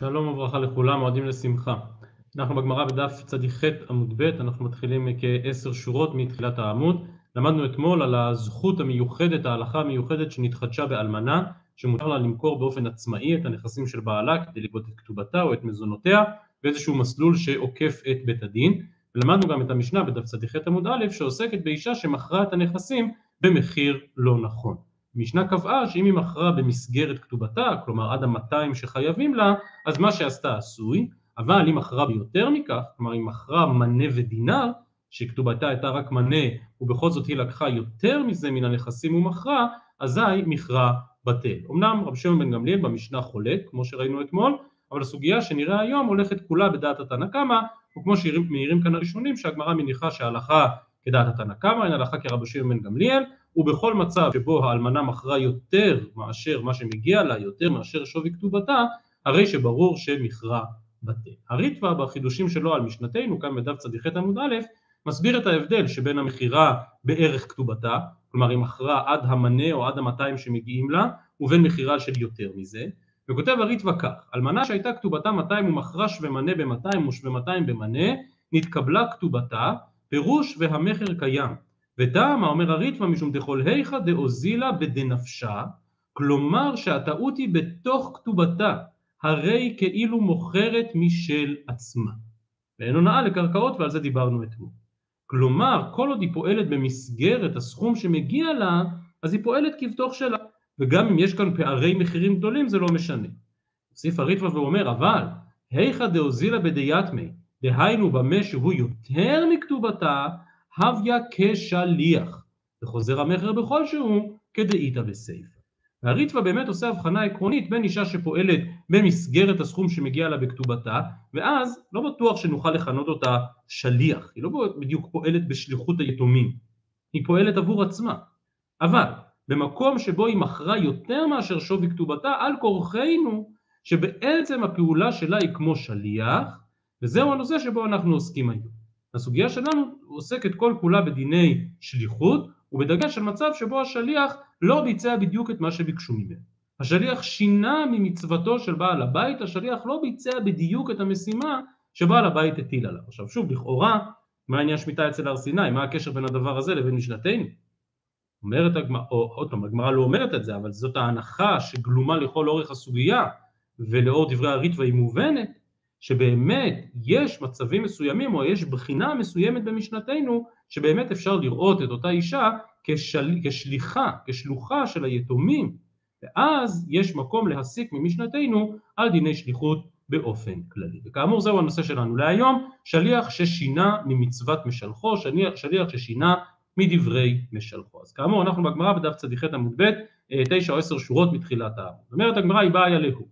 שלום וברכה לכולם, מועדים לשמחה. אנחנו בגמרא בדף צ"ח עמוד ב', אנחנו מתחילים כעשר שורות מתחילת העמוד. למדנו אתמול על הזכות המיוחדת, ההלכה המיוחדת שנתחדשה באלמנה, שמותר לה למכור באופן עצמאי את הנכסים של בעלה כדי לגבות את כתובתה או את מזונותיה, באיזשהו מסלול שעוקף את בית הדין. ולמדנו גם את המשנה בדף צ"ח עמוד א', שעוסקת באישה שמכרה את הנכסים במחיר לא נכון. המשנה קבעה שאם היא מכרה במסגרת כתובתה, כלומר עד המאתיים שחייבים לה, אז מה שעשתה עשוי, אבל אם מכרה ביותר מכך, כלומר אם מכרה מנה ודינר, שכתובתה הייתה רק מנה ובכל זאת היא לקחה יותר מזה מן הנכסים ומכרה, אזי מכרה בטל. אמנם רבי שמעון בן גמליאל במשנה חולק, כמו שראינו אתמול, אבל הסוגיה שנראה היום הולכת כולה בדעת התנא קמא, וכמו שמעירים כאן הראשונים שהגמרא מניחה שההלכה כדעת התנא קמא, אין הלכה כרבי שמעון בן גמליאל, ובכל מצב שבו האלמנה מכרה יותר מאשר מה שמגיע לה, יותר מאשר שווי כתובתה, הרי שברור שמכרה בטל. הריטב"א בחידושים שלו על משנתנו, כאן בדף צ"ח עמוד א', מסביר את ההבדל שבין המכירה בערך כתובתה, כלומר היא מכרה עד המנה או עד המאתיים שמגיעים לה, ובין מכירה של יותר מזה, וכותב הריטב"א כך, אלמנה שהייתה כתובתה 200 ומכרה שווה מנה ב-200 ושווה 200 במנה, נתקבלה כתובתה, פירוש והמכר קיים. וטעמה אומר הריטב"א משום דכל היכא דאוזילה בדנפשה, כלומר שהטעות היא בתוך כתובתה, הרי כאילו מוכרת משל עצמה. ואין הונאה לקרקעות ועל זה דיברנו אתמול. כלומר כל עוד היא פועלת במסגרת הסכום שמגיע לה, אז היא פועלת כבתוך שלה, וגם אם יש כאן פערי מחירים גדולים זה לא משנה. הוסיף הריטב"א ואומר אבל היכא דאוזילה בדייתמי, דהיינו במה שהוא יותר מכתובתה, הוויה כשליח, וחוזר המכר בכל שהוא כדאיתא בסייפא. והריטב"א באמת עושה הבחנה עקרונית בין אישה שפועלת במסגרת הסכום שמגיע לה בכתובתה, ואז לא בטוח שנוכל לכנות אותה שליח, היא לא בדיוק פועלת בשליחות היתומים, היא פועלת עבור עצמה. אבל במקום שבו היא מכרה יותר מאשר שווי כתובתה, על כורחנו שבעצם הפעולה שלה היא כמו שליח, וזהו הנושא שבו אנחנו עוסקים היום. הסוגיה שלנו עוסקת כל כולה בדיני שליחות ובדגש על מצב שבו השליח לא ביצע בדיוק את מה שביקשו ממנו. השליח שינה ממצוותו של בעל הבית, השליח לא ביצע בדיוק את המשימה שבעל הבית הטיל עליו. עכשיו שוב, לכאורה, מה העניין שמיטה אצל הר סיני? מה הקשר בין הדבר הזה לבין משנתנו? אומרת הגמרא, או עוד פעם, הגמרא לא אומרת את זה, אבל זאת ההנחה שגלומה לכל אורך הסוגיה ולאור דברי הריטב"א היא מובנת, שבאמת יש מצבים מסוימים או יש בחינה מסוימת במשנתנו שבאמת אפשר לראות את אותה אישה כשל... כשליחה, כשלוחה של היתומים ואז יש מקום להסיק ממשנתנו על דיני שליחות באופן כללי. וכאמור זהו הנושא שלנו להיום, שליח ששינה ממצוות משלחו, שליח, שליח ששינה מדברי משלחו. אז כאמור אנחנו בגמרא בדף צ"ח עמוד ב', תשע או עשר שורות מתחילת העמוד. אומרת הגמרא היא באה להו.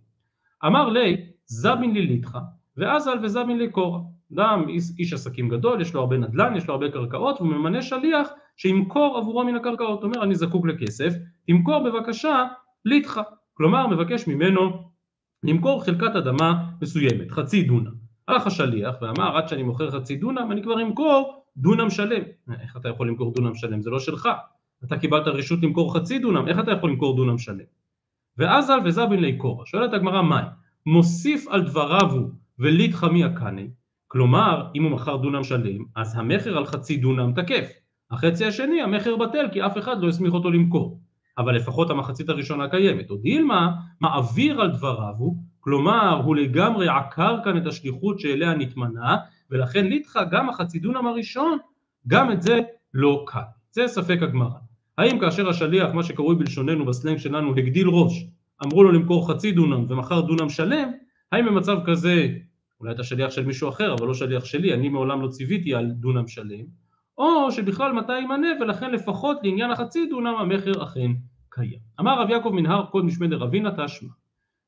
אמר לי זבין לי לידך ואזל וזבין לקורא. אדם איש, עסקים גדול, יש לו הרבה נדל"ן, יש לו הרבה קרקעות, והוא ממנה שליח שימכור עבורו מן הקרקעות. הוא אומר, אני זקוק לכסף, תמכור בבקשה ליטך. כלומר, מבקש ממנו למכור חלקת אדמה מסוימת, חצי דונם. הלך השליח ואמר, עד שאני מוכר חצי דונם, אני כבר אמכור דונם שלם. איך אתה יכול למכור דונם שלם? זה לא שלך. אתה קיבלת רשות למכור חצי דונם, איך אתה יכול למכור דונם שלם? ואזל וזבין ליקורא. שואלת הגמרא, מהי? מוסיף על דבריו הוא וליטחא מי הקני, כלומר אם הוא מכר דונם שלם אז המכר על חצי דונם תקף, החצי השני המכר בטל כי אף אחד לא הסמיך אותו למכור, אבל לפחות המחצית הראשונה קיימת, או דילמה מעביר על דבריו הוא, כלומר הוא לגמרי עקר כאן את השליחות שאליה נתמנה ולכן ליטחא גם החצי דונם הראשון גם את זה לא קל, זה ספק הגמרא, האם כאשר השליח מה שקרוי בלשוננו בסלנג שלנו הגדיל ראש אמרו לו למכור חצי דונם ומכר דונם שלם האם במצב כזה אולי אתה שליח של מישהו אחר אבל לא שליח שלי, אני מעולם לא ציוויתי על דונם שלם, או שבכלל מתי ימנה ולכן לפחות לעניין החצי דונם המכר אכן קיים. אמר רב יעקב מנהר קוד משמי דרבינה תשמע.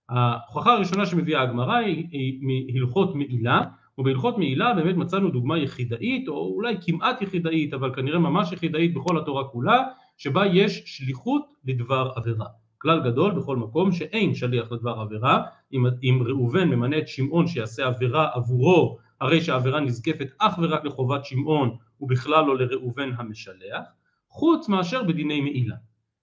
ההוכחה הראשונה שמביאה הגמרא היא מהלכות מעילה, ובהלכות מעילה באמת מצאנו דוגמה יחידאית, או אולי כמעט יחידאית, אבל כנראה ממש יחידאית בכל התורה כולה, שבה יש שליחות לדבר עבירה. כלל גדול בכל מקום שאין שליח לדבר עבירה, אם, אם ראובן ממנה את שמעון שיעשה עבירה עבורו, הרי שהעבירה נזקפת אך ורק לחובת שמעון ובכלל לא לראובן המשלח, חוץ מאשר בדיני מעילה.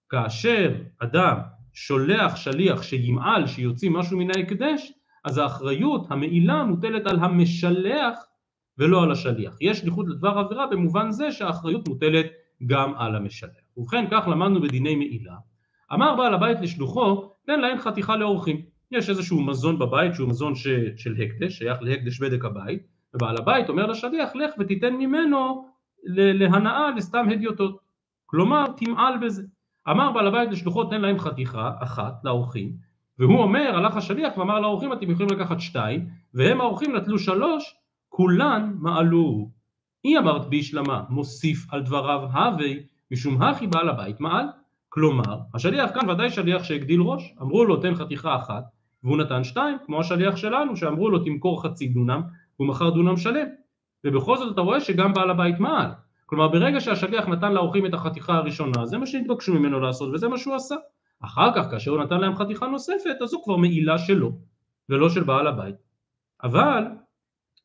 כאשר אדם שולח שליח שימעל, שיוציא משהו מן ההקדש, אז האחריות, המעילה, מוטלת על המשלח ולא על השליח. יש שליחות לדבר עבירה במובן זה שהאחריות מוטלת גם על המשלח. ובכן, כך למדנו בדיני מעילה. אמר בעל הבית לשלוחו, תן להם חתיכה לאורחים. יש איזשהו מזון בבית שהוא מזון ש... של הקדש, שייך להקדש בדק הבית, ובעל הבית אומר לשליח, לך ותיתן ממנו להנאה לסתם הדיוטות. כלומר, תמעל בזה. אמר בעל הבית לשלוחו, תן להם חתיכה אחת לאורחים, והוא אומר, הלך השליח ואמר לאורחים, אתם יכולים לקחת שתיים, והם האורחים נטלו שלוש, כולן מעלו. היא אמרת בישלמה, מוסיף על דבריו הווי, משום הכי בעל הבית מעל. כלומר, השליח כאן ודאי שליח שהגדיל ראש, אמרו לו תן חתיכה אחת, והוא נתן שתיים, כמו השליח שלנו שאמרו לו תמכור חצי דונם, הוא מכר דונם שלם. ובכל זאת אתה רואה שגם בעל הבית מעל. כלומר ברגע שהשליח נתן לאורחים את החתיכה הראשונה, זה מה שהתבקשו ממנו לעשות וזה מה שהוא עשה. אחר כך כאשר הוא נתן להם חתיכה נוספת, אז זו כבר מעילה שלו, ולא של בעל הבית. אבל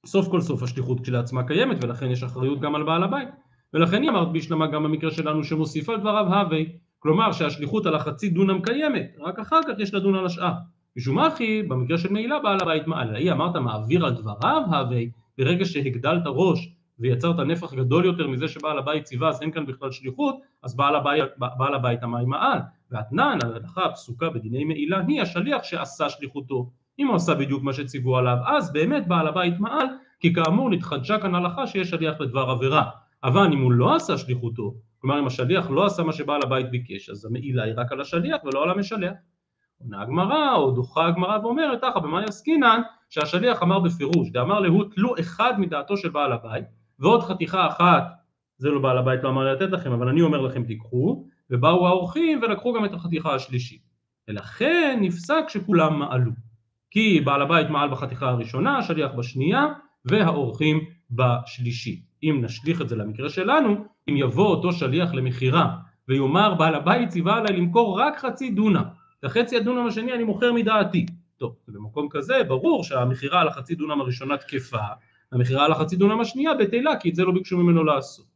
סוף כל סוף השליחות כשלעצמה קיימת ולכן יש אחריות גם על בעל הבית. ולכן היא אמרת בהשלמה גם במקרה שלנו שמוסיף על דבריו הווי, כלומר שהשליחות על החצי דונם קיימת, רק אחר כך יש לדון על השאר. משום אחי, במקרה של מעילה בעל הבית מעל, היא אמרת מעביר על דבריו הווי, ברגע שהגדלת ראש ויצרת נפח גדול יותר מזה שבעל הבית ציווה אז אין כאן בכלל שליחות, אז בעל הבית, בעל הבית המים מעל. והתנן, ההלכה הפסוקה בדיני מעילה היא השליח שעשה שליחותו. אם הוא עשה בדיוק מה שציוו עליו, אז באמת בעל הבית מעל, כי כאמור נתחדשה כאן הלכה שיש שליח לדבר עבירה. אבל אם הוא לא עשה שליחותו, כלומר אם השליח לא עשה מה שבעל הבית ביקש, אז המעילה היא רק על השליח ולא על המשלח. עונה הגמרא או דוחה הגמרא ואומרת ככה במאי עסקינן שהשליח אמר בפירוש, דאמר להוא תלו אחד מדעתו של בעל הבית ועוד חתיכה אחת, זה לא בעל הבית לא אמר לתת לכם אבל אני אומר לכם תיקחו ובאו האורחים ולקחו גם את החתיכה השלישית ולכן נפסק שכולם מעלו כי בעל הבית מעל בחתיכה הראשונה, השליח בשנייה והאורחים בשלישית אם נשליך את זה למקרה שלנו, אם יבוא אותו שליח למכירה ויאמר בעל הבית ציווה עליי למכור רק חצי דונם את החצי הדונם השני אני מוכר מדעתי. טוב, במקום כזה ברור שהמכירה על החצי דונם הראשונה תקפה המכירה על החצי דונם השנייה בטלה כי את זה לא ביקשו ממנו לעשות.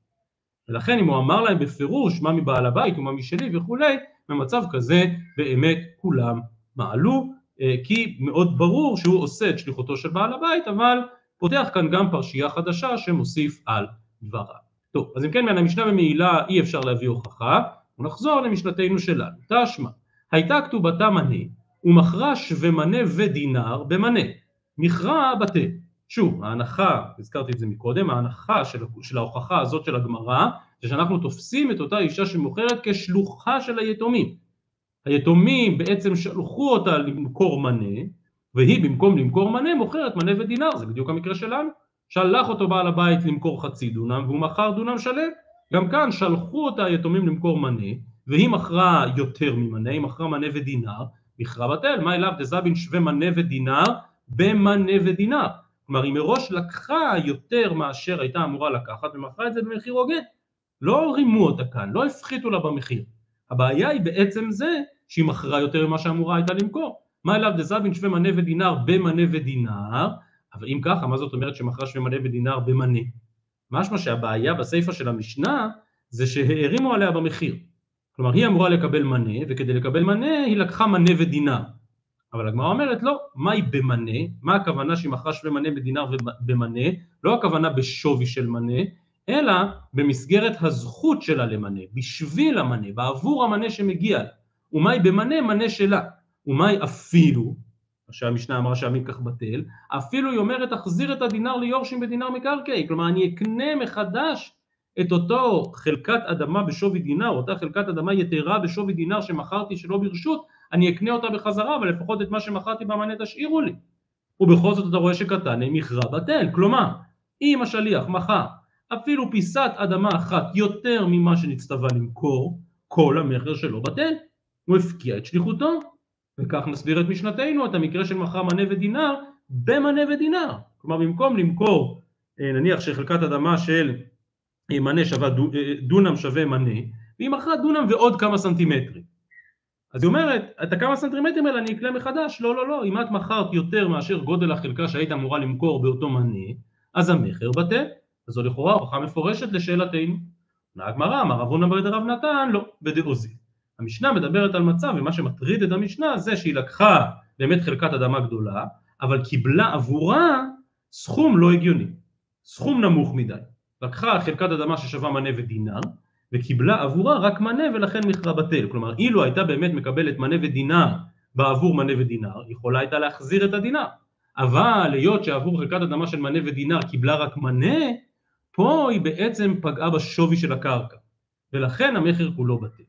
ולכן אם הוא אמר להם בפירוש מה מבעל הבית ומה משלי וכולי במצב כזה באמת כולם מעלו אה, כי מאוד ברור שהוא עושה את שליחותו של בעל הבית אבל פותח כאן גם פרשייה חדשה שמוסיף על דבריו. טוב אז אם כן מן המשנה במעילה אי אפשר להביא הוכחה ונחזור למשנתנו שלנו. תשמע הייתה כתובתה מנה ומכרה שווה מנה ודינר במנה. מכרה בתה. שוב ההנחה, הזכרתי את זה מקודם, ההנחה של, של ההוכחה הזאת של הגמרא זה שאנחנו תופסים את אותה אישה שמוכרת כשלוחה של היתומים. היתומים בעצם שלחו אותה למכור מנה והיא במקום למכור מנה מוכרת מנה ודינר זה בדיוק המקרה שלנו שלח אותו בעל הבית למכור חצי דונם והוא מכר דונם שלם גם כאן שלחו אותה היתומים למכור מנה והיא מכרה יותר ממנה, היא מכרה מנה ודינר, מכרה בטל, מה אליו דזבין שווה מנה ודינר במנה ודינר. כלומר היא מראש לקחה יותר מאשר הייתה אמורה לקחת ומכרה את זה במחיר הוגן. לא רימו אותה כאן, לא הפחיתו לה במחיר. הבעיה היא בעצם זה שהיא מכרה יותר ממה שאמורה הייתה למכור. מה אליו דזבין שווה מנה ודינר במנה ודינר, אבל אם ככה, מה זאת אומרת שמכרה שווה מנה ודינר במנה? משמע שהבעיה בסיפא של המשנה זה שהערימו עליה במחיר. כלומר היא אמורה לקבל מנה וכדי לקבל מנה היא לקחה מנה ודינר אבל הגמרא אומרת לא, מהי במנה? מה הכוונה שהיא מכרה שווה מנה בדינר ובמנה? לא הכוונה בשווי של מנה אלא במסגרת הזכות שלה למנה, בשביל המנה, בעבור המנה שמגיע לה ומהי במנה? מנה שלה ומהי אפילו, שהמשנה אמרה שהמיקח בטל, אפילו היא אומרת תחזיר את הדינר ליורשים בדינר מקרקעי, כלומר אני אקנה מחדש את אותו חלקת אדמה בשווי דינר, אותה חלקת אדמה יתרה בשווי דינר שמכרתי שלא ברשות, אני אקנה אותה בחזרה, אבל לפחות את מה שמכרתי במנה תשאירו לי. ובכל זאת אתה רואה שקטן מכרה בטל, כלומר, אם השליח מכר אפילו פיסת אדמה אחת יותר ממה שנצטווה למכור, כל המכר שלו בטל. הוא הפקיע את שליחותו, וכך נסביר את משנתנו, את המקרה של מכר מנה ודינר במנה ודינר. כלומר במקום למכור אה, נניח שחלקת אדמה של מנה שווה אה, דונם שווה מנה והיא מכרה דונם ועוד כמה סנטימטרים. אז היא אומרת את הכמה סנטימטרים האלה אני אקלה מחדש? לא לא לא אם את מכרת יותר מאשר גודל החלקה שהיית אמורה למכור באותו מנה אז המכר בטל. אז זו לכאורה הוכחה מפורשת לשאלתנו. הגמרא אמר רב הונא ברב נתן לא בדעוזי המשנה מדברת על מצב ומה שמטריד את המשנה זה שהיא לקחה באמת חלקת אדמה גדולה אבל קיבלה עבורה סכום לא הגיוני, סכום נמוך מדי. לקחה חלקת אדמה ששווה מנה ודינר, וקיבלה עבורה רק מנה ולכן מכרה בטל. כלומר, אילו הייתה באמת מקבלת מנה ודינר בעבור מנה ודינר, יכולה הייתה להחזיר את הדינר. אבל היות שעבור חלקת אדמה של מנה ודינר קיבלה רק מנה, פה היא בעצם פגעה בשווי של הקרקע, ולכן המכר כולו בטל.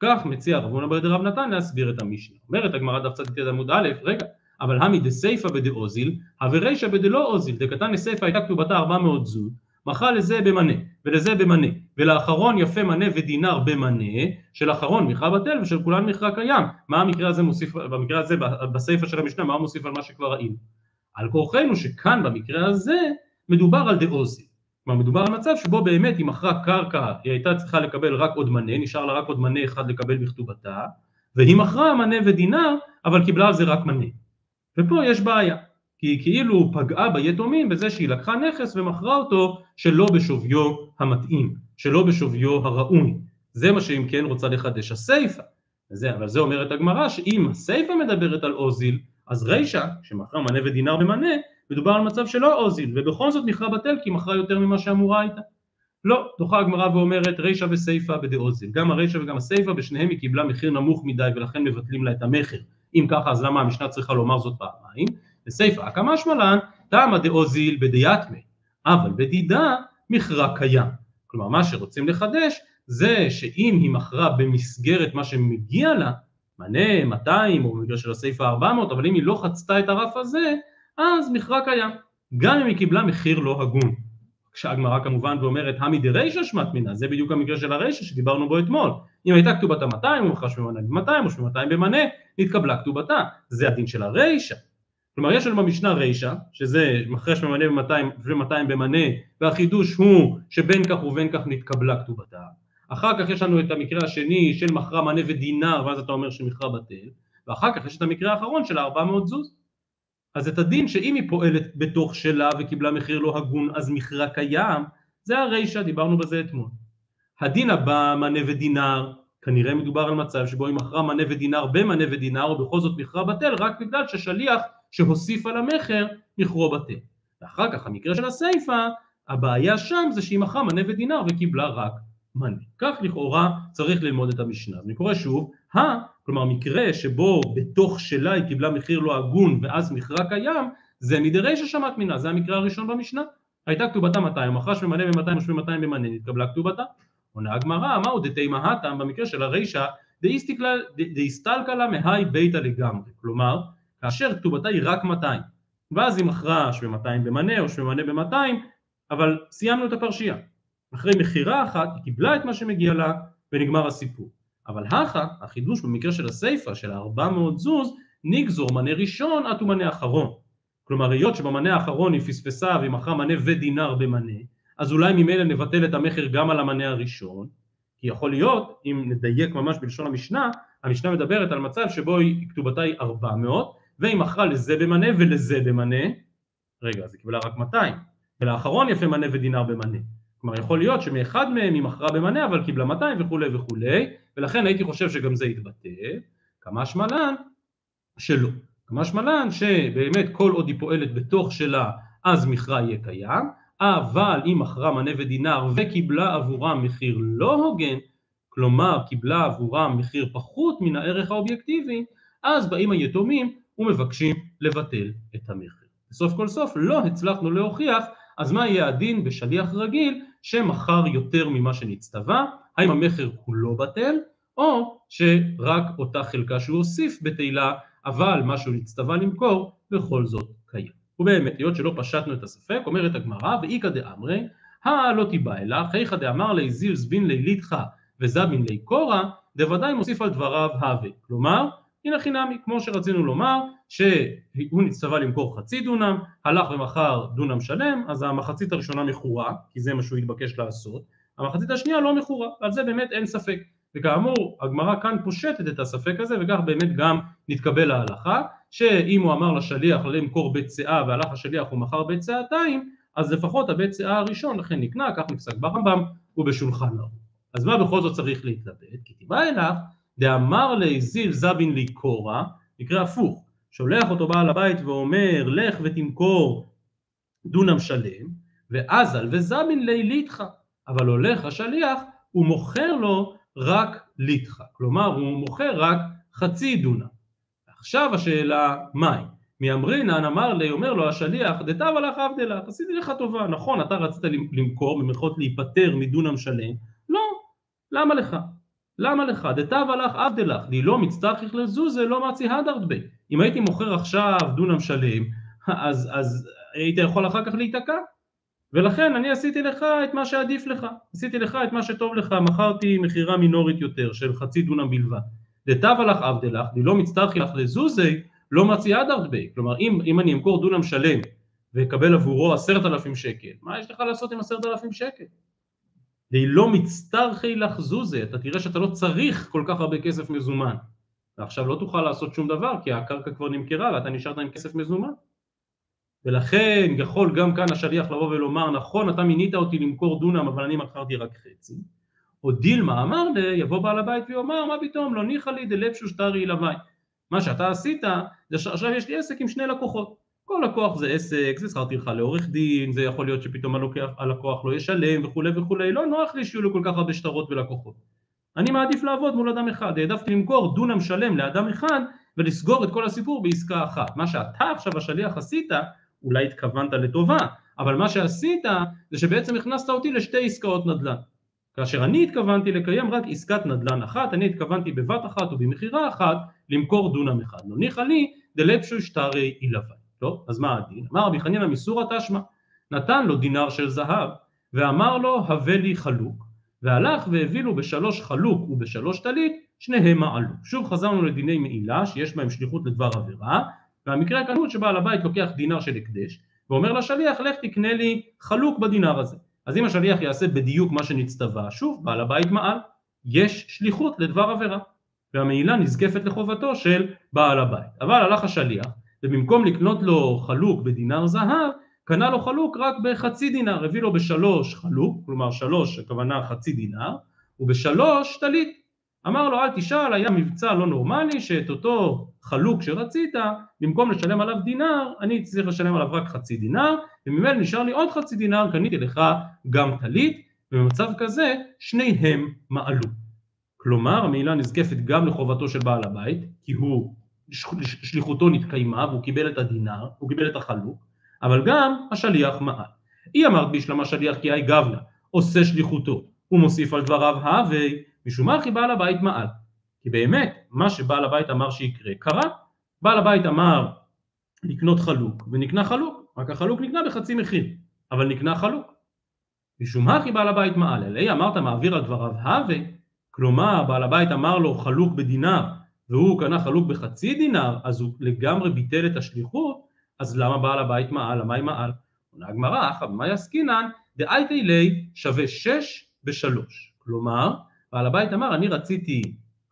כך מציע רב הונא בר דרב נתן להסביר את המשנה. אומרת הגמרא דף צדיק עמוד א', רגע, אבל המי דסייפא בדאוזיל, הוורישא בדלא אוזיל, דקתן לסייפא הייתה כתובתה 400 זוז, מכרה לזה במנה, ולזה במנה, ולאחרון יפה מנה ודינר במנה, של אחרון מכרה בטל ושל כולן מכרה קיים. מה המקרה הזה מוסיף, במקרה הזה, בסייפא של המשנה, מה הוא מוסיף על מה שכבר ראינו? על כורחנו שכאן במקרה הזה מדובר על דאוזיל. כלומר מדובר על מצב שבו באמת היא מכרה קרקע, היא הייתה צריכה לקבל רק עוד מנה, נשאר לה רק עוד מנה אחד לקבל בכתובתה, והיא מכרה מנה ודינר, אבל קיבלה על זה רק מנה. ופה יש בעיה, כי היא כאילו פגעה ביתומים בזה שהיא לקחה נכס ומכרה אותו שלא בשוויו המתאים, שלא בשוויו הראוי. זה מה שאם כן רוצה לחדש הסיפא. אבל זה אומרת הגמרא שאם הסיפא מדברת על אוזיל, אז רישא, שמכרה מנה ודינר במנה, מדובר על מצב שלא אוזיל, ובכל זאת מכרה בטל כי מכרה יותר ממה שאמורה הייתה. לא, דוחה הגמרא ואומרת רישא וסיפא בדאוזיל. גם הרישא וגם הסיפא בשניהם היא קיבלה מחיר נמוך מדי ולכן מבטלים לה את המכר. אם ככה אז למה המשנה צריכה לומר זאת פעמיים? וסיפא הקמא שמלן, תמא דאוזיל בדיאטמי, אבל בדידה מכרה קיים. כלומר מה שרוצים לחדש זה שאם היא מכרה במסגרת מה שמגיע לה, מנה 200 או במקרה של הסיפא 400, אבל אם היא לא חצתה את הרף הזה, אז מכרה קיים, גם אם היא קיבלה מחיר לא הגון. כשהגמרא כמובן ואומרת המי דרישא שמט מינה, זה בדיוק המקרה של הרישא שדיברנו בו אתמול. אם הייתה כתובת ה-200 הוא מכרה שמונה ב-200 או שמונה במנה, נתקבלה כתובתה. זה הדין של הרישא. כלומר יש לנו במשנה רישא, שזה מכרה שממנה ב-200 ו-200 במנה, והחידוש הוא שבין כך ובין כך נתקבלה כתובתה. אחר כך יש לנו את המקרה השני של מכרה מנה ודינר, ואז אתה אומר שמכרה בטל, ואחר כך יש את המקרה האחרון של 400 זוז. אז את הדין שאם היא פועלת בתוך שלה וקיבלה מחיר לא הגון אז מכרה קיים, זה הרישא, דיברנו בזה אתמול. הדין הבא מנה ודינר, כנראה מדובר על מצב שבו היא מכרה מנה ודינר במנה ודינר ובכל זאת מכרה בטל רק בגלל ששליח שהוסיף על המכר מכרו בטל. ואחר כך המקרה של הסיפא, הבעיה שם זה שהיא מכרה מנה ודינר וקיבלה רק מנה. כך לכאורה צריך ללמוד את המשנה. אני קורא שוב, ה, כלומר מקרה שבו בתוך שלה היא קיבלה מחיר לא הגון ואז מכרה קיים, זה מדרי ששמעת מינה, זה המקרה הראשון במשנה. הייתה כתובתה 200, מכרה שממנה ב-200 או 200 במנה, נתקבלה כתובתה. עונה הגמרא, מהו דתימה הטעם במקרה של הרישא, דאיסטלקה לה מהי ביתה לגמרי. כלומר, כאשר כתובתה היא רק 200, ואז היא מכרה שווה 200 במנה או שווה מנה ב-200, אבל סיימנו את הפרשייה. אחרי מכירה אחת היא קיבלה את מה שמגיע לה ונגמר הסיפור. אבל הכה, החידוש במקרה של הסיפא של ה-400 זוז, נגזור מנה ראשון עד ומנה אחרון. כלומר היות שבמנה האחרון היא פספסה והיא מכרה מנה ודינר במנה, אז אולי ממילא נבטל את המכר גם על המנה הראשון, כי יכול להיות, אם נדייק ממש בלשון המשנה, המשנה מדברת על מצב שבו כתובתה היא 400, והיא מכרה לזה במנה ולזה במנה, רגע, אז היא קיבלה רק 200, ולאחרון יפה מנה ודינר במנה. כלומר יכול להיות שמאחד מהם היא מכרה במנה אבל קיבלה 200 וכולי וכולי ולכן הייתי חושב שגם זה יתבטא. כמה שמלן שלא. כמה שמלן שבאמת כל עוד היא פועלת בתוך שלה אז מכרה יהיה קיים אבל אם מכרה מנה ודינר וקיבלה עבורם מחיר לא הוגן כלומר קיבלה עבורם מחיר פחות מן הערך האובייקטיבי אז באים היתומים ומבקשים לבטל את המחיר בסוף כל סוף לא הצלחנו להוכיח אז מה יהיה הדין בשליח רגיל שמכר יותר ממה שנצטווה, האם המכר כולו בטל, או שרק אותה חלקה שהוא הוסיף בתהילה, אבל מה שהוא נצטווה למכור בכל זאת קיים. ובאמת, היות שלא פשטנו את הספק, אומרת הגמרא, ואיכא דאמרי, הא לא תיבא אלך, היכא דאמר לי זיל זבין ליליתך וזבין לי קורא, דוודאי מוסיף על דבריו הווה. כלומר, הנה חינמי, כמו שרצינו לומר, שהוא נצטווה למכור חצי דונם, הלך ומכר דונם שלם, אז המחצית הראשונה מכורה, כי זה מה שהוא התבקש לעשות, המחצית השנייה לא מכורה, על זה באמת אין ספק. וכאמור, הגמרא כאן פושטת את הספק הזה, וכך באמת גם נתקבל ההלכה, שאם הוא אמר לשליח למכור בית שאה והלך השליח ומכר בית שאתיים, אז לפחות הבית שאה הראשון לכן נקנה, כך נפסק ברמב"ם ובשולחן ערוך. אז מה בכל זאת צריך להתלבט? כי תיבא אליו, דאמר לי זיל זבין לי קורא, מקרה הפוך, שולח אותו בעל הבית ואומר לך ותמכור דונם שלם, ואזל וזמין ליליתך, אבל הולך השליח ומוכר לו רק ליתך, כלומר הוא מוכר רק חצי דונם. עכשיו השאלה מהי? מי אמרינן אמר לי, אומר לו השליח, דתיו הלך עבדלך, עשיתי לך טובה, נכון, אתה רצית למכור, במירכאות להיפטר מדונם שלם, לא, למה לך? למה לך? דתיו הלך די לא מצטרכיך לזוזה, לא מצי הדרת בי. אם הייתי מוכר עכשיו דונם שלם, אז, אז היית יכול אחר כך להיתקע. ולכן אני עשיתי לך את מה שעדיף לך, עשיתי לך את מה שטוב לך, מכרתי מכירה מינורית יותר של חצי דונם בלבד. דתיו הלך עבדלך, די לא מצטרכי לך לזוזי, לא מציע הדרת בי. כלומר, אם, אם אני אמכור דונם שלם ואקבל עבורו עשרת אלפים שקל, מה יש לך לעשות עם עשרת אלפים שקל? והיא לא מצטרכי לך זוזי, אתה תראה שאתה לא צריך כל כך הרבה כסף מזומן. ועכשיו לא תוכל לעשות שום דבר, כי הקרקע כבר נמכרה ואתה נשארת עם כסף מזומן. ולכן יכול גם כאן השליח לבוא ולומר, נכון, אתה מינית אותי למכור דונם, אבל אני מכרתי רק חצי. או דילמה אמר לי, יבוא בעל הבית ויאמר, מה פתאום, לא ניחא לי דלבשוש טרי לוואי. מה שאתה עשית, זה שעכשיו יש לי עסק עם שני לקוחות. כל לקוח זה עסק, זה שכר טרחה לעורך דין, זה יכול להיות שפתאום הלקוח לא ישלם וכולי וכולי, לא נוח לי שיהיו לו כל כך הרבה שטרות ולקוחות. אני מעדיף לעבוד מול אדם אחד, העדפתי למכור דונם שלם לאדם אחד ולסגור את כל הסיפור בעסקה אחת. מה שאתה עכשיו השליח עשית, אולי התכוונת לטובה, אבל מה שעשית זה שבעצם הכנסת אותי לשתי עסקאות נדל"ן. כאשר אני התכוונתי לקיים רק עסקת נדל"ן אחת, אני התכוונתי בבת אחת ובמכירה אחת למכור דונם אחד. לא לי דלבשו שטרי אילבן. טוב, אז מה הדין? אמר רבי חנינא מסורא תשמע, נתן לו דינר של זהב, ואמר לו הבא לי חלוק, והלך והביא לו בשלוש חלוק ובשלוש טלית, שניהם מעלו. שוב חזרנו לדיני מעילה שיש בהם שליחות לדבר עבירה, והמקרה כאן הוא שבעל הבית לוקח דינר של הקדש, ואומר לשליח לך תקנה לי חלוק בדינר הזה. אז אם השליח יעשה בדיוק מה שנצטווה, שוב בעל הבית מעל, יש שליחות לדבר עבירה, והמעילה נזקפת לחובתו של בעל הבית. אבל הלך השליח ובמקום לקנות לו חלוק בדינר זהב, קנה לו חלוק רק בחצי דינר, הביא לו בשלוש חלוק, כלומר שלוש הכוונה חצי דינר, ובשלוש טלית. אמר לו אל תשאל, היה מבצע לא נורמלי שאת אותו חלוק שרצית, במקום לשלם עליו דינר, אני צריך לשלם עליו רק חצי דינר, וממילא נשאר לי עוד חצי דינר, קניתי לך גם טלית, ובמצב כזה שניהם מעלו. כלומר המעילה נזקפת גם לחובתו של בעל הבית, כי הוא שליחותו נתקיימה והוא קיבל את הדינר, הוא קיבל את החלוק, אבל גם השליח מעל. היא אמרת בשלמה שליח כי היי גבנה, עושה שליחותו, הוא מוסיף על דבריו הווי, משום מה כי בעל הבית מעל. כי באמת, מה שבעל הבית אמר שיקרה, קרה. בעל הבית אמר לקנות חלוק, ונקנה חלוק, רק החלוק נקנה בחצי מחיר, אבל נקנה חלוק. משום מה כי בעל הבית מעל, אלא אמרת מעביר על דבריו הווי, כלומר בעל הבית אמר לו חלוק בדינר והוא קנה חלוק בחצי דינר, אז הוא לגמרי ביטל את השליחות, אז למה בעל הבית מעל? למה היא מעל? עונה הגמרא, אחא במאי עסקינן, דאייתי לי שווה שש בשלוש. כלומר, בעל הבית אמר, אני רציתי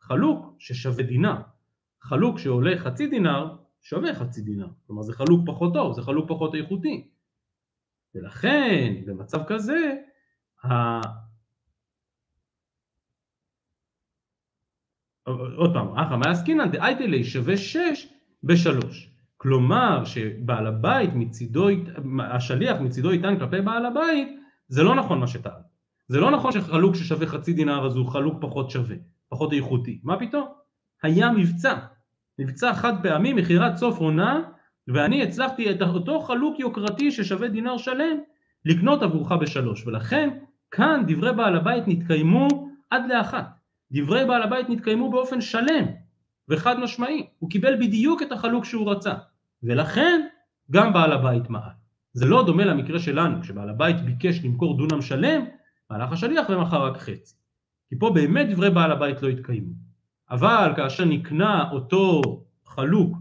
חלוק ששווה דינר. חלוק שעולה חצי דינר, שווה חצי דינר. כלומר, זה חלוק פחות טוב, זה חלוק פחות איכותי. ולכן, במצב כזה, עוד פעם, אחא מה עסקינן דאייתי לי שווה שש בשלוש. כלומר שבעל הבית מצידו, השליח מצידו יטען כלפי בעל הבית, זה לא נכון מה שטען. זה לא נכון שחלוק ששווה חצי דינר אז הוא חלוק פחות שווה, פחות איכותי. מה פתאום? היה מבצע. מבצע חד פעמי, מכירת סוף עונה, ואני הצלחתי את אותו חלוק יוקרתי ששווה דינר שלם לקנות עבורך בשלוש. ולכן כאן דברי בעל הבית נתקיימו עד לאחת. דברי בעל הבית נתקיימו באופן שלם וחד משמעי, הוא קיבל בדיוק את החלוק שהוא רצה, ולכן גם בעל הבית מעל. זה לא דומה למקרה שלנו, כשבעל הבית ביקש למכור דונם שלם, הלך השליח ומכר רק חצי. כי פה באמת דברי בעל הבית לא התקיימו. אבל כאשר נקנה אותו חלוק,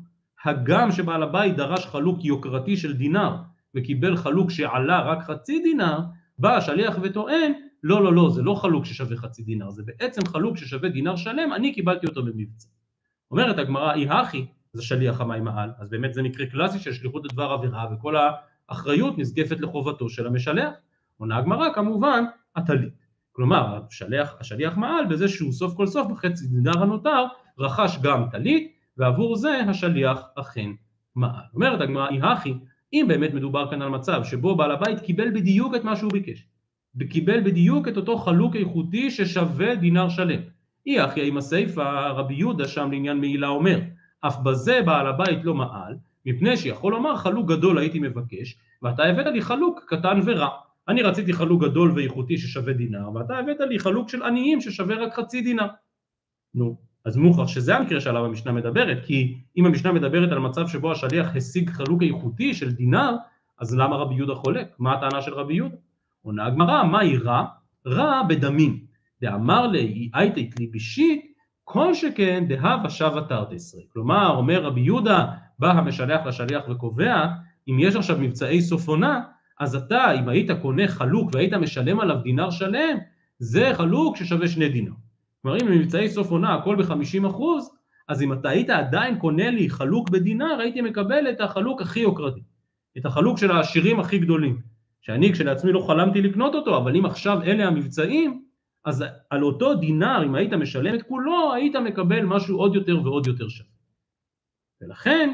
הגם שבעל הבית דרש חלוק יוקרתי של דינר, וקיבל חלוק שעלה רק חצי דינר, בא השליח וטוען לא, לא, לא, זה לא חלוק ששווה חצי דינר, זה בעצם חלוק ששווה דינר שלם, אני קיבלתי אותו במבצע. אומרת הגמרא, אי הכי, זה שליח המים מעל, אז באמת זה מקרה קלאסי של שליחות לדבר עבירה, וכל האחריות נזקפת לחובתו של המשלח. עונה הגמרא, כמובן, הטלית. כלומר, השליח, השליח מעל בזה שהוא סוף כל סוף בחצי דינר הנותר רכש גם טלית, ועבור זה השליח אכן מעל. אומרת הגמרא, אי הכי, אם באמת מדובר כאן על מצב שבו בעל הבית קיבל בדיוק את מה שהוא ביקש, וקיבל בדיוק את אותו חלוק איכותי ששווה דינר שלם. אי הכי עם הסיפא רבי יהודה שם לעניין מעילה אומר, אף בזה בעל הבית לא מעל, מפני שיכול לומר חלוק גדול הייתי מבקש, ואתה הבאת לי חלוק קטן ורע. אני רציתי חלוק גדול ואיכותי ששווה דינר, ואתה הבאת לי חלוק של עניים ששווה רק חצי דינר. נו, אז מוכרח שזה המקרה שעליו המשנה מדברת, כי אם המשנה מדברת על מצב שבו השליח השיג חלוק איכותי של דינר, אז למה רבי יהודה חולק? מה הטענה של רבי יהודה? עונה הגמרא, מהי רע? רע בדמים. דאמר לי, אייתית לי בישית, כל שכן דהבה שווה תרתסרי. כלומר, אומר רבי יהודה, בא המשלח לשליח וקובע, אם יש עכשיו מבצעי סוף עונה, אז אתה, אם היית קונה חלוק והיית משלם עליו דינר שלם, זה חלוק ששווה שני דינר. כלומר, אם במבצעי סוף עונה הכל ב-50 אחוז, אז אם אתה היית עדיין קונה לי חלוק בדינר, הייתי מקבל את החלוק הכי יוקרתי. את החלוק של העשירים הכי גדולים. שאני כשלעצמי לא חלמתי לקנות אותו, אבל אם עכשיו אלה המבצעים, אז על אותו דינר, אם היית משלם את כולו, היית מקבל משהו עוד יותר ועוד יותר שווה. ולכן,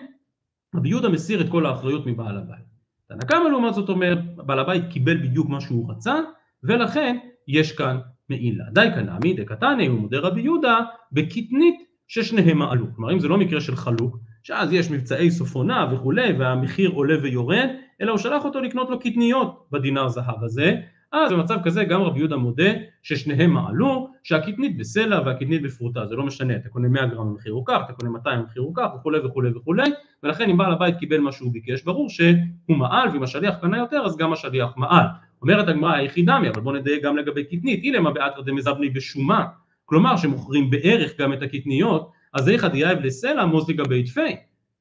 רבי יהודה מסיר את כל האחריות מבעל הבית. תנא קמא לעומת זאת אומר, בעל הבית קיבל בדיוק מה שהוא רצה, ולכן יש כאן מעילה. די כנמי דקתני הוא מודה רבי יהודה בקטנית ששניהם מעלו. כלומר אם זה לא מקרה של חלוק, שאז יש מבצעי סוף עונה וכולי והמחיר עולה ויורד, אלא הוא שלח אותו לקנות לו קטניות בדינר זהב הזה, אז במצב כזה גם רבי יהודה מודה ששניהם מעלו, שהקטנית בסלע והקטנית בפרוטה, זה לא משנה, אתה קונה 100 גרם במחיר הוא כך, אתה קונה 200 במחיר הוא כך וכולי וכולי וכולי, ולכן אם בעל הבית קיבל מה שהוא ביקש, ברור שהוא מעל, ואם השליח קנה יותר אז גם השליח מעל. אומרת הגמרא היחידה מי, אבל בוא נדייק גם לגבי קטנית, אילמה באתרא דמזבני בשומה, כלומר שמוכרים בערך גם את הקטניות, אז איכא דיהיב ליה סלע מוזלי גביה טפי,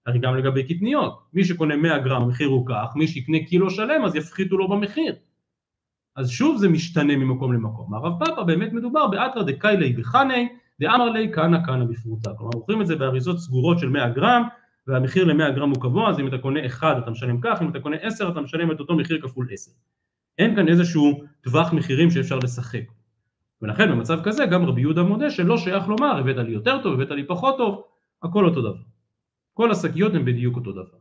הרי גם לגבי קטניות, מי שקונה 100 גרם המחיר הוא כך, מי שיקנה קילו שלם אז יפחיתו לו במחיר. אז שוב זה משתנה ממקום למקום. רב פפא באמת מדובר באתרא דכיילי בכני דאמר ליה כנא כנא בפרוטה. כלומר מוכרים את זה באריזות סגורות של 100 גרם והמחיר ל-100 גרם הוא קבוע, אז אם אתה קונה 1 אתה משלם כך, אם אתה קונה 10 אתה משלם את אותו מחיר כפול 10. אין כאן איזשהו טווח מחירים שאפשר לשחק. ולכן במצב כזה גם רבי יהודה מודה שלא שייך לומר הבאת לי יותר טוב, הבאת לי פחות טוב, הכל אותו דבר. כל השקיות הן בדיוק אותו דבר.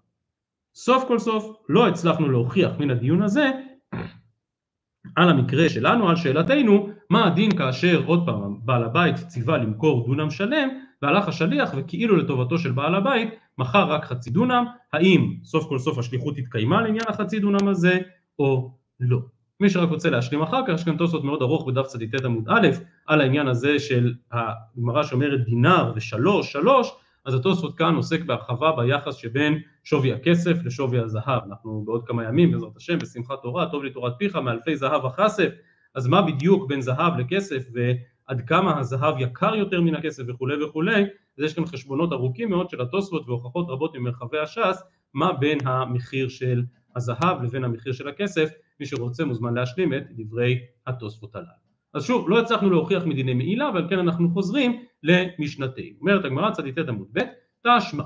סוף כל סוף לא הצלחנו להוכיח מן הדיון הזה על המקרה שלנו, על שאלתנו, מה הדין כאשר עוד פעם בעל הבית ציווה למכור דונם שלם והלך השליח וכאילו לטובתו של בעל הבית מכר רק חצי דונם, האם סוף כל סוף השליחות התקיימה לעניין החצי דונם הזה או לא. מי שרק רוצה להשלים אחר כך, יש כאן תוספות מאוד ארוך בדף צ"ט עמוד א', על העניין הזה של הגמרא שאומרת דינר ושלוש, שלוש, אז התוספות כאן עוסק בהרחבה ביחס שבין שווי הכסף לשווי הזהב. אנחנו בעוד כמה ימים, בעזרת השם, בשמחת תורה, טוב לי תורת פיך, מאלפי זהב הכסף, אז מה בדיוק בין זהב לכסף ועד כמה הזהב יקר יותר מן הכסף וכולי וכולי, אז יש כאן חשבונות ארוכים מאוד של התוספות והוכחות רבות ממרחבי הש"ס, מה בין המחיר של הזהב לבין המחיר של הכסף, מי שרוצה מוזמן להשלים את דברי התוספות הללו. אז שוב, לא הצלחנו להוכיח מדיני מעילה, ועל כן אנחנו חוזרים למשנתנו. אומרת הגמרא צדיטת עמוד ב', תשמע,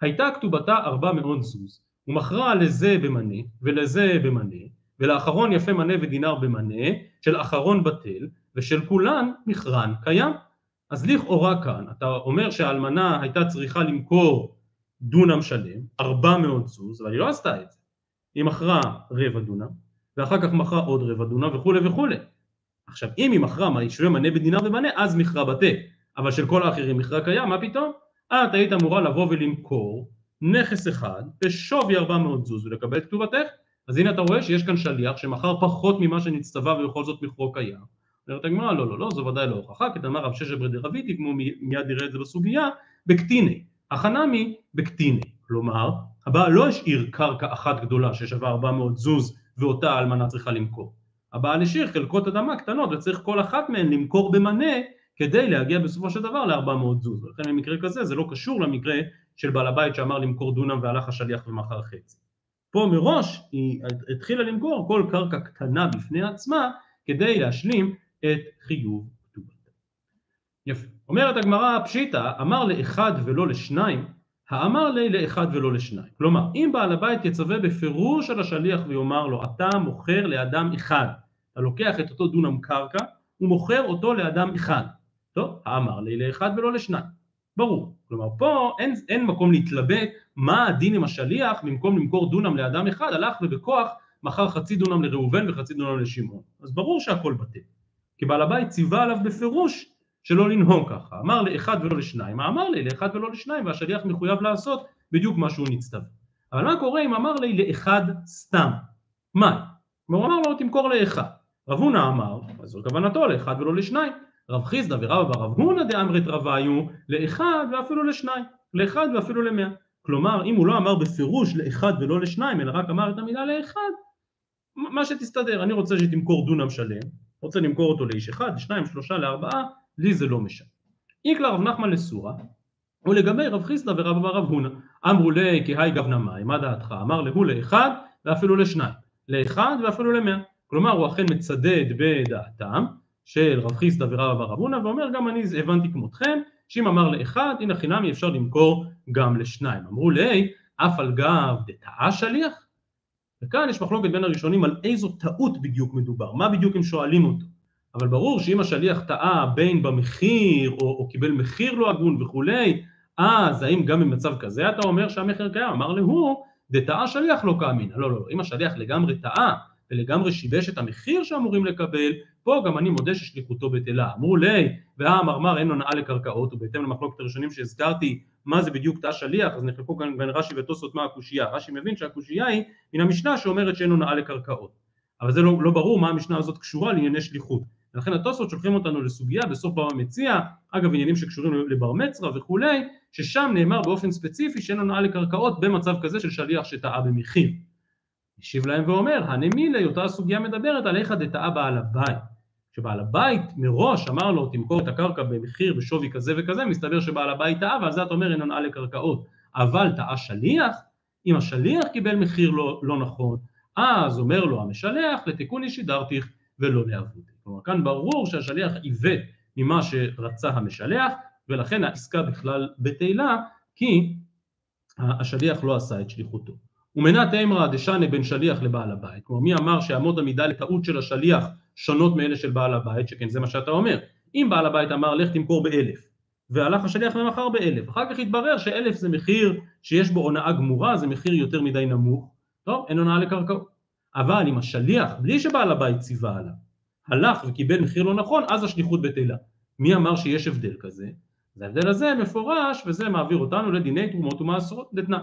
הייתה כתובתה ארבע מאות זוז, ומכרה לזה במנה, ולזה במנה, ולאחרון יפה מנה ודינר במנה, של אחרון בטל, ושל כולן מכרן קיים. אז לכאורה כאן, אתה אומר שהאלמנה הייתה צריכה למכור דונם שלם, ארבע מאות זוז, אבל היא לא עשתה את זה. היא מכרה רבע דונם, ואחר כך מכרה עוד רבע דונם וכולי וכולי. עכשיו אם היא מכרה מה ישווה מנה בדינר ומנה אז מכרה בתה. אבל של כל האחרים מכרה קיים מה פתאום? את היית אמורה לבוא ולמכור נכס אחד בשווי 400 זוז ולקבל את כתובתך. אז הנה אתה רואה שיש כאן שליח שמכר פחות ממה שנצטווה ובכל זאת מכרו קיים. אומרת הגמרא לא לא לא זו ודאי לא הוכחה כי תאמר רב ששת ברדי רביתי כמו מיד נראה את זה בסוגיה בקטיני החנמי בקטיני כלומר הבעל לא השאיר קרקע אחת גדולה ששווה 400 זוז ואותה האלמנה צריכה למכור הבעל השאיר חלקות אדמה קטנות וצריך כל אחת מהן למכור במנה כדי להגיע בסופו של דבר ל-400 זוז ולכן במקרה כזה זה לא קשור למקרה של בעל הבית שאמר למכור דונם והלך השליח ומכר חצי פה מראש היא התחילה למכור כל קרקע קטנה בפני עצמה כדי להשלים את חיוב כתובתה. יפה. אומרת הגמרא פשיטא אמר לאחד ולא לשניים האמר לי לאחד ולא לשניים. כלומר אם בעל הבית יצווה בפירוש על השליח ויאמר לו אתה מוכר לאדם אחד אתה לוקח את אותו דונם קרקע ומוכר אותו לאדם אחד. טוב, האמר לי לאחד ולא לשניים. ברור. כלומר פה אין, אין מקום להתלבט מה הדין עם השליח במקום למכור דונם לאדם אחד הלך ובכוח מכר חצי דונם לראובן וחצי דונם לשמעון. אז ברור שהכל בטל. כי בעל הבית ציווה עליו בפירוש שלא לנהוג ככה. אמר לאחד ולא לשניים, אמר לי לאחד ולא לשניים והשליח מחויב לעשות בדיוק מה שהוא נצטווה. אבל מה קורה אם אמר לי לאחד סתם? מה? הוא אמר לו תמכור לאחד. רב הונא אמר, אז זו כוונתו לאחד ולא לשניים. רב חיסדא ורבא ברב הונא דאמרת רביו לאחד ואפילו לשניים, לאחד ואפילו למאה. כלומר אם הוא לא אמר בפירוש לאחד ולא לשניים אלא רק אמר את המילה לאחד, מה שתסתדר, אני רוצה שתמכור דונם שלם, רוצה למכור אותו לאיש אחד, לשניים, שלושה, לארבעה, לי זה לא משנה. איקלה רב נחמן לסורה, ולגבי רב חיסדא ורב רב הונא, אמרו לי כהי גבנה מים, מה דעתך? אמר להוא לאחד ואפילו לשניים, לאחד ואפילו למאה. כלומר הוא אכן מצדד בדעתם של רב חיסדא ורב רב הונא ואומר גם אני הבנתי כמותכם שאם אמר לאחד הנה חינמי אפשר למכור גם לשניים. אמרו לי אף על גב דתאה שליח? וכאן יש מחלוקת בין הראשונים על איזו טעות בדיוק מדובר, מה בדיוק הם שואלים אותו. אבל ברור שאם השליח טעה בין במחיר או, או קיבל מחיר לא הגון וכולי, אז האם גם במצב כזה אתה אומר שהמחיר קיים? אמר להוא, דטעה שליח לא כאמינא. לא, לא, אם השליח לגמרי טעה ולגמרי שיבש את המחיר שאמורים לקבל, פה גם אני מודה ששליחותו בטלה. אמרו לי, והאמרמר אין הונאה לקרקעות, ובהתאם למחלוקת הראשונים שהזכרתי, מה זה בדיוק תא שליח, אז נחלקו כאן בין רש"י וטוסות מה הקושייה. רש"י מבין שהקושייה היא מן המשנה שאומרת שאין הונאה לקרקעות. אבל זה לא, לא ברור מה המשנה הזאת קשורה לענייני שליחות. ולכן התוספות שולחים אותנו לסוגיה בסוף בר המציע, אגב עניינים שקשורים לבר מצווה וכולי, ששם נאמר באופן ספציפי שאין הונאה לקרקעות במצב כזה של שליח שטעה במחיר. השיב להם ואומר, הנמילי, אותה הסוגיה מדברת על איך דטעה בעל הבית. כשבעל הבית מראש אמר לו תמכור את הקרקע במחיר בשווי כזה וכזה, מסתבר שבעל הבית טעה ועל זה אתה אומר אין הונאה לקרקעות. אבל טעה שליח, אם השליח קיבל מחיר לא, לא נכון, אז אומר לו המשלח לתיקוני שידרתיך ולא לעבודי. כלומר כאן ברור שהשליח עיוות ממה שרצה המשלח ולכן העסקה בכלל בטלה כי השליח לא עשה את שליחותו. ומנת אימרא דשנה בין שליח לבעל הבית, כלומר מי אמר שאמות המידה לטעות של השליח שונות מאלה של בעל הבית, שכן זה מה שאתה אומר, אם בעל הבית אמר לך תמכור באלף והלך השליח ומכר באלף, אחר כך התברר שאלף זה מחיר שיש בו הונאה גמורה, זה מחיר יותר מדי נמוך, טוב אין הונאה לקרקעות, אבל אם השליח בלי שבעל הבית ציווה עליו הלך וקיבל מחיר לא נכון, אז השליחות בטלה. מי אמר שיש הבדל כזה? אז ההבדל הזה מפורש, וזה מעביר אותנו לדיני תרומות ומעשרות דתנא.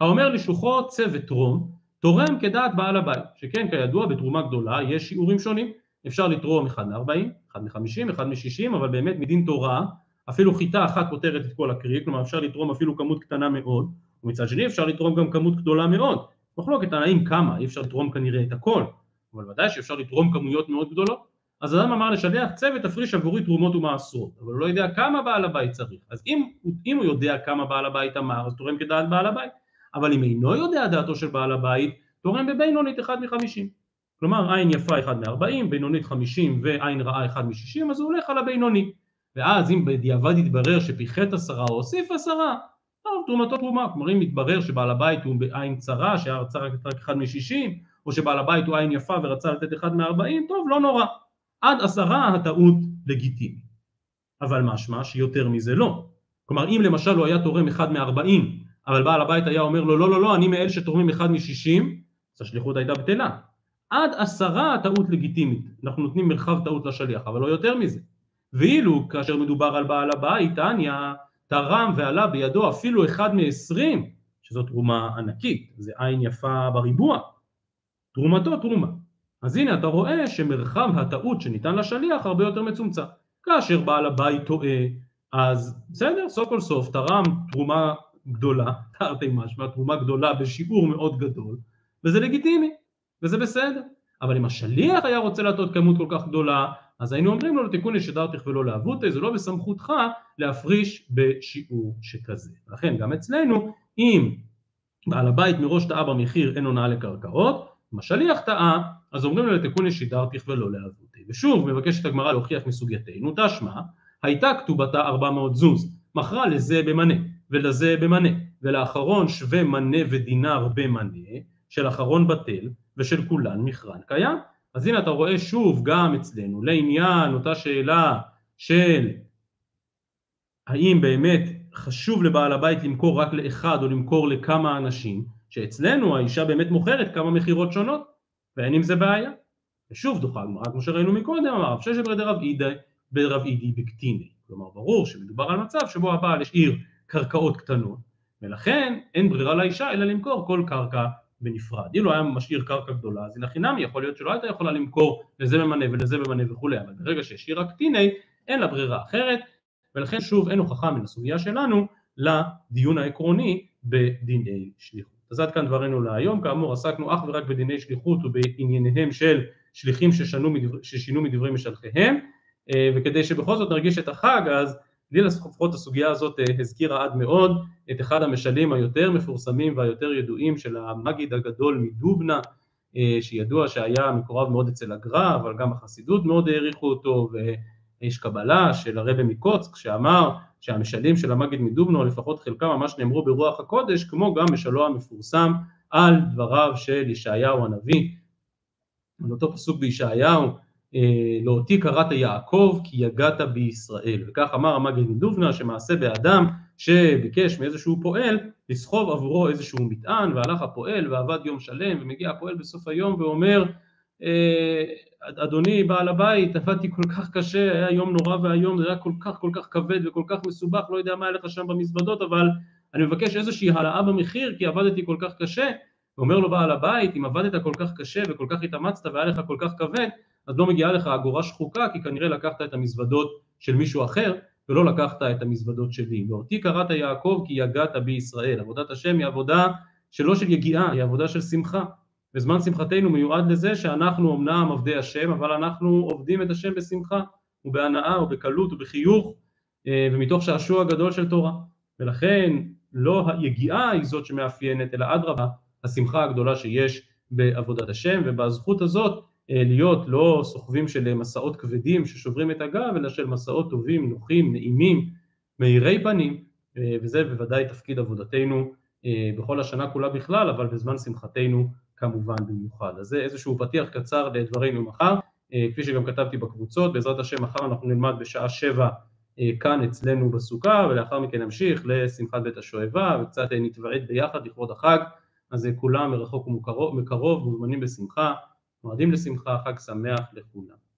האומר לשלוחו צא ותרום, תורם כדעת בעל הבית, שכן כידוע בתרומה גדולה יש שיעורים שונים, אפשר לתרום אחד מ-40, אחד מ-50, אחד מ-60, אבל באמת מדין תורה, אפילו חיטה אחת פותרת את כל הקריאה, כלומר אפשר לתרום אפילו כמות קטנה מאוד, ומצד שני אפשר לתרום גם כמות גדולה מאוד. מחלוקת על האם כמה, אי אפשר לתרום כנראה את הכל, אבל ודאי שאפשר לתרום כמויות מאוד גדולות. אז אדם אמר לשליח צא ותפריש עבורי תרומות ומעשרות, אבל הוא לא יודע כמה בעל הבית צריך. אז אם, אם הוא יודע כמה בעל הבית אמר, אז תורם כדעת בעל הבית. אבל אם אינו יודע דעתו של בעל הבית, תורם בבינונית אחד מחמישים. כלומר עין יפה אחד מארבעים, בינונית חמישים ועין רעה אחד משישים, אז הוא הולך על הבינוני. ואז אם בדיעבד יתברר שפיחת עשרה או הוסיף עשרה, טוב, תרומתו תרומה. כלומר אם יתברר שבעל הבית הוא בעין צרה, שהיה רצה רק אחד משישים, או שבעל הבית הוא עין יפה ורצה לתת אחד מארבעים, טוב, לא נורא. עד עשרה הטעות לגיטימית. אבל משמע שיותר מזה לא. כלומר אם למשל הוא היה תורם אחד מארבעים, אבל בעל הבית היה אומר לו לא לא לא אני מאלה שתורמים אחד משישים, אז השליחות הייתה בטלה. עד עשרה הטעות לגיטימית, אנחנו נותנים מרחב טעות לשליח, אבל לא יותר מזה. ואילו כאשר מדובר על בעל הבית, תניא תרם ועלה בידו אפילו אחד מעשרים, שזו תרומה ענקית, זה עין יפה בריבוע, תרומתו תרומה. אז הנה אתה רואה שמרחב הטעות שניתן לשליח הרבה יותר מצומצם. כאשר בעל הבית טועה, אז בסדר, סוף כל סוף תרם תרומה גדולה, תרתי משמע, תרומה גדולה בשיעור מאוד גדול, וזה לגיטימי, וזה בסדר. אבל אם השליח היה רוצה להטות כמות כל כך גדולה, אז היינו אומרים לו לתיקון ישדרתך ולא לאבותי, זה לא בסמכותך להפריש בשיעור שכזה. לכן גם אצלנו, אם בעל הבית מראש טעה במחיר אין הונאה לקרקעות, אם השליח טעה, אז אומרים לו לתיקון שידרתיך ולא לאבותי. ושוב מבקשת הגמרא להוכיח מסוגייתנו, תשמע, הייתה כתובתה 400 זוז, מכרה לזה במנה ולזה במנה, ולאחרון שווה מנה ודינר במנה, של אחרון בטל ושל כולן מכרן קיים. אז הנה אתה רואה שוב גם אצלנו לעניין אותה שאלה של האם באמת חשוב לבעל הבית למכור רק לאחד או למכור לכמה אנשים, שאצלנו האישה באמת מוכרת כמה מכירות שונות, ואין עם זה בעיה. ושוב דוחה הגמרא, כמו שראינו מקודם, אמר רב ששת דרב אידי ברב אידי בקטיני. כלומר ברור שמדובר על מצב שבו הבעל השאיר קרקעות קטנות, ולכן אין ברירה לאישה אלא למכור כל קרקע בנפרד. אילו היה משאיר קרקע גדולה, אז הנה חינמי יכול להיות שלא הייתה יכולה למכור לזה ממנה ולזה ממנה וכולי, אבל ברגע שהשאירה קטיני, אין לה ברירה אחרת, ולכן שוב אין הוכחה מן הסוגיה שלנו לדיון העקרוני בדיני שליחות. אז עד כאן דברינו להיום, כאמור עסקנו אך ורק בדיני שליחות ובענייניהם של שליחים ששנו, ששינו מדברי משלחיהם, אה, וכדי שבכל זאת נרגיש את החג, אז לי לפחות הסוגיה הזאת אה, הזכירה עד מאוד את אחד המשלים היותר מפורסמים והיותר ידועים של המגיד הגדול מדובנה, אה, שידוע שהיה מקורב מאוד אצל הגר"א, אבל גם החסידות מאוד העריכו אותו, ויש קבלה של הרבי מקוצק שאמר שהמשלים של המגיד מדובנו, לפחות חלקם ממש נאמרו ברוח הקודש, כמו גם משלו המפורסם על דבריו של ישעיהו הנביא, על אותו פסוק בישעיהו אה, לאותי קראת יעקב כי יגעת בישראל וכך אמר המגן מדובנה שמעשה באדם שביקש מאיזשהו פועל לסחוב עבורו איזשהו מטען והלך הפועל ועבד יום שלם ומגיע הפועל בסוף היום ואומר אה, אדוני בעל הבית עבדתי כל כך קשה היה יום נורא ואיום זה היה כל כך כל כך כבד וכל כך מסובך לא יודע מה היה לך שם במזוודות אבל אני מבקש איזושהי העלאה במחיר כי עבדתי כל כך קשה ואומר לו בעל הבית אם עבדת כל כך קשה וכל כך התאמצת והיה לך כל כך כבד אז לא מגיעה לך אגורה שחוקה כי כנראה לקחת את המזוודות של מישהו אחר ולא לקחת את המזוודות שלי. ואותי קראת יעקב כי יגעת בי ישראל. עבודת השם היא עבודה שלא של יגיעה, היא עבודה של שמחה. וזמן שמחתנו מיועד לזה שאנחנו אמנם עבדי השם, אבל אנחנו עובדים את השם בשמחה ובהנאה ובקלות ובחיוך אה, ומתוך שעשוע גדול של תורה. ולכן לא היגיעה היא זאת שמאפיינת, אלא אדרבה, השמחה הגדולה שיש בעבודת השם, ובזכות הזאת להיות לא סוחבים של מסעות כבדים ששוברים את הגב, אלא של מסעות טובים, נוחים, נעימים, מאירי פנים, אה, וזה בוודאי תפקיד עבודתנו אה, בכל השנה כולה בכלל, אבל בזמן שמחתנו כמובן במיוחד. אז זה איזשהו פתיח קצר לדברינו מחר, כפי שגם כתבתי בקבוצות, בעזרת השם מחר אנחנו נלמד בשעה שבע כאן אצלנו בסוכה, ולאחר מכן נמשיך לשמחת בית השואבה, וקצת נתוועד ביחד לכבוד החג, אז כולם מרחוק ומקרוב מוזמנים בשמחה. מועדים לשמחה, חג שמח לכולם.